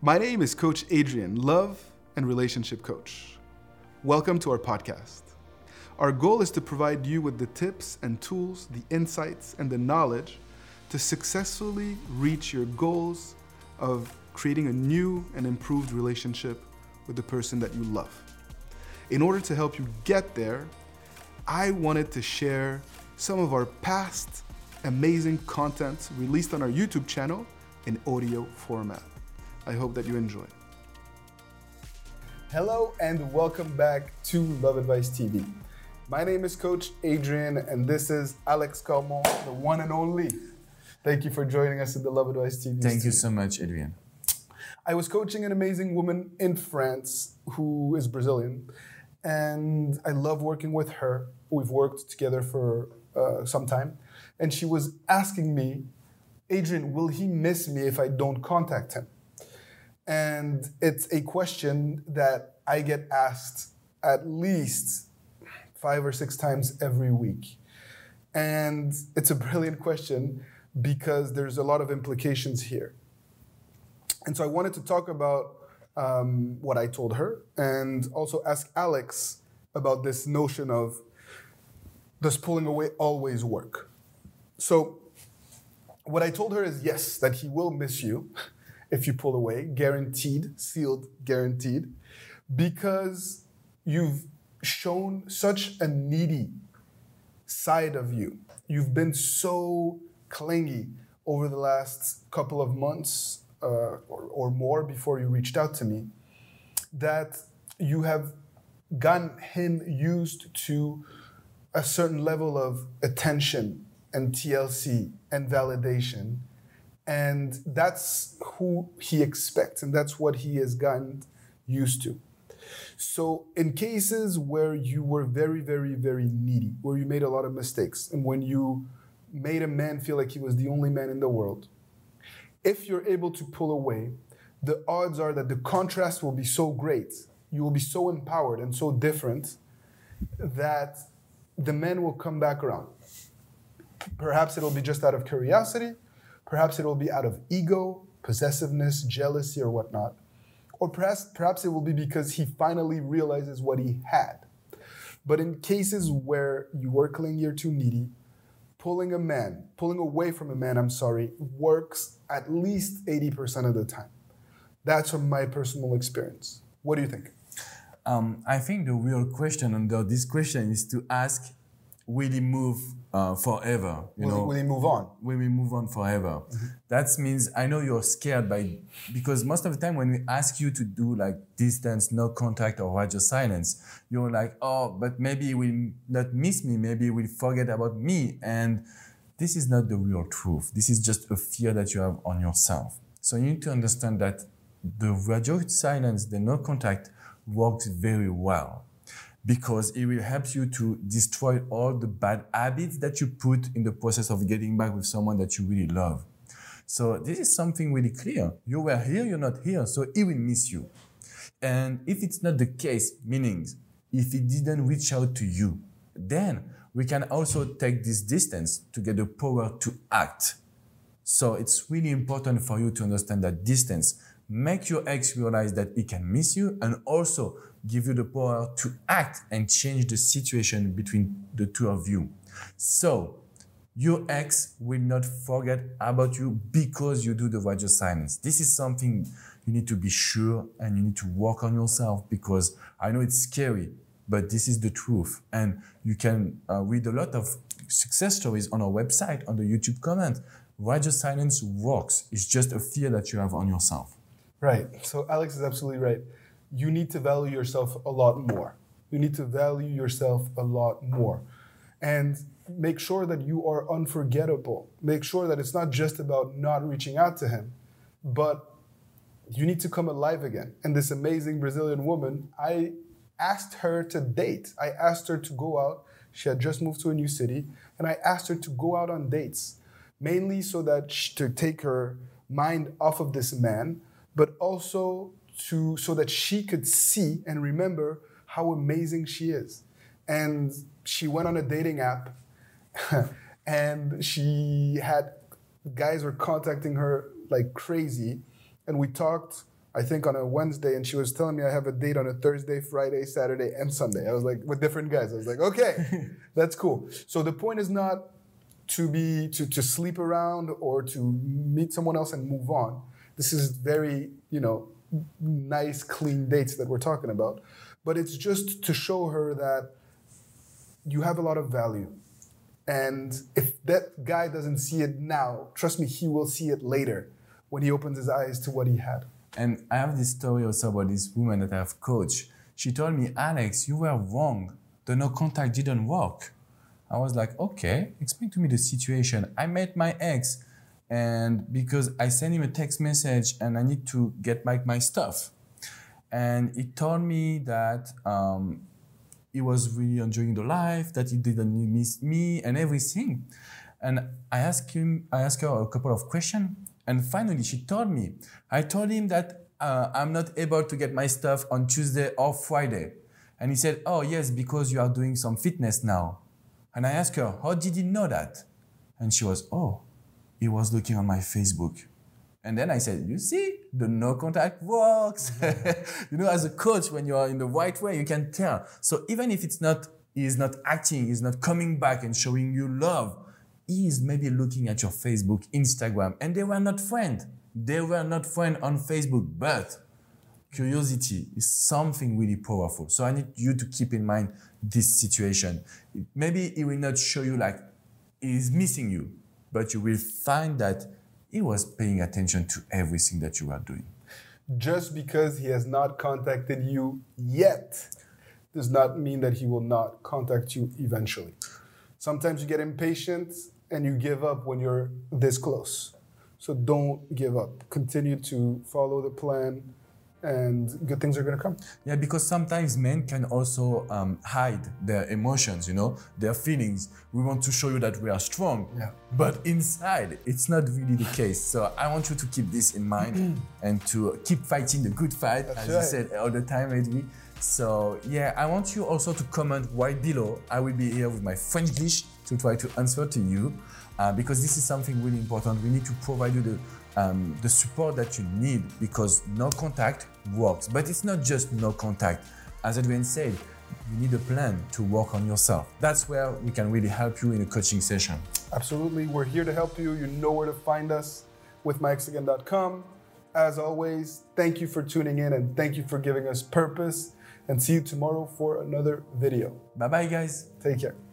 My name is Coach Adrian, love and relationship coach. Welcome to our podcast. Our goal is to provide you with the tips and tools, the insights, and the knowledge to successfully reach your goals of creating a new and improved relationship with the person that you love. In order to help you get there, I wanted to share some of our past amazing content released on our YouTube channel in audio format. I hope that you enjoy. Hello and welcome back to Love Advice TV. My name is Coach Adrian and this is Alex Cormont, the one and only. Thank you for joining us in the Love Advice TV. Thank you so much, Adrian. I was coaching an amazing woman in France who is Brazilian, and I love working with her. We've worked together for uh, some time, and she was asking me, Adrian, will he miss me if I don't contact him? And it's a question that I get asked at least five or six times every week. And it's a brilliant question because there's a lot of implications here. And so I wanted to talk about um, what I told her and also ask Alex about this notion of does pulling away always work? So, what I told her is yes, that he will miss you if you pull away, guaranteed, sealed, guaranteed, because you've shown such a needy side of you. You've been so clingy over the last couple of months uh, or, or more before you reached out to me that you have gotten him used to a certain level of attention and TLC and validation. And that's who he expects, and that's what he has gotten used to. So, in cases where you were very, very, very needy, where you made a lot of mistakes, and when you made a man feel like he was the only man in the world, if you're able to pull away, the odds are that the contrast will be so great, you will be so empowered and so different that the men will come back around. Perhaps it'll be just out of curiosity, perhaps it'll be out of ego, possessiveness, jealousy, or whatnot. Or perhaps, perhaps it will be because he finally realizes what he had. But in cases where you were clingy or too needy, pulling a man, pulling away from a man, I'm sorry, works at least 80% of the time. That's from my personal experience. What do you think? Um, I think the real question under this question is to ask, will he move uh, forever? You will, know, will he move on? Will we move on forever? Mm-hmm. That means I know you're scared by because most of the time when we ask you to do like distance, no contact, or radio silence, you're like, oh, but maybe he will not miss me. Maybe he will forget about me. And this is not the real truth. This is just a fear that you have on yourself. So you need to understand that the radio silence, the no contact, works very well because it will help you to destroy all the bad habits that you put in the process of getting back with someone that you really love. So this is something really clear. You were here, you're not here, so he will miss you. And if it's not the case, meaning if he didn't reach out to you, then we can also take this distance to get the power to act. So it's really important for you to understand that distance. Make your ex realize that he can miss you and also give you the power to act and change the situation between the two of you. So, your ex will not forget about you because you do the radio silence. This is something you need to be sure and you need to work on yourself because I know it's scary, but this is the truth. And you can uh, read a lot of success stories on our website, on the YouTube comment. Radio silence works. It's just a fear that you have on yourself. Right. So Alex is absolutely right you need to value yourself a lot more. You need to value yourself a lot more. And make sure that you are unforgettable. Make sure that it's not just about not reaching out to him, but you need to come alive again. And this amazing Brazilian woman, I asked her to date. I asked her to go out. She had just moved to a new city, and I asked her to go out on dates, mainly so that she, to take her mind off of this man, but also to so that she could see and remember how amazing she is. And she went on a dating app and she had guys were contacting her like crazy and we talked I think on a Wednesday, and she was telling me I have a date on a Thursday, Friday, Saturday, and Sunday. I was like, with different guys. I was like, okay, that's cool. So the point is not to be to, to sleep around or to meet someone else and move on. This is very, you know, nice, clean dates that we're talking about. But it's just to show her that you have a lot of value. And if that guy doesn't see it now, trust me, he will see it later when he opens his eyes to what he had. And I have this story also about this woman that I've coached. She told me, Alex, you were wrong. The no contact didn't work. I was like, okay, explain to me the situation. I met my ex, and because I sent him a text message and I need to get back my stuff. And he told me that um, he was really enjoying the life, that he didn't miss me and everything. And I asked him, I asked her a couple of questions, and finally she told me. I told him that uh, I'm not able to get my stuff on Tuesday or Friday, and he said, "Oh yes, because you are doing some fitness now." And I asked her, "How did he know that?" And she was, "Oh, he was looking on my Facebook." And then I said, You see, the no contact works. you know, as a coach, when you are in the right way, you can tell. So even if it's not, he is not acting, he's not coming back and showing you love, he is maybe looking at your Facebook, Instagram, and they were not friends. They were not friends on Facebook, but curiosity is something really powerful. So I need you to keep in mind this situation. Maybe he will not show you like he's missing you, but you will find that he was paying attention to everything that you are doing. Just because he has not contacted you yet does not mean that he will not contact you eventually. Sometimes you get impatient and you give up when you're this close. So don't give up. Continue to follow the plan and good things are going to come. Yeah, because sometimes men can also um, hide their emotions, you know, their feelings. We want to show you that we are strong, Yeah. but inside, it's not really the case. So I want you to keep this in mind and to keep fighting the good fight, as you said all the time, Adrian. So yeah, I want you also to comment right below. I will be here with my French dish to try to answer to you, uh, because this is something really important. We need to provide you the um, the support that you need because no contact works. But it's not just no contact. As Adrian said, you need a plan to work on yourself. That's where we can really help you in a coaching session. Absolutely. We're here to help you. You know where to find us withmyexagain.com. As always, thank you for tuning in and thank you for giving us purpose. And see you tomorrow for another video. Bye bye, guys. Take care.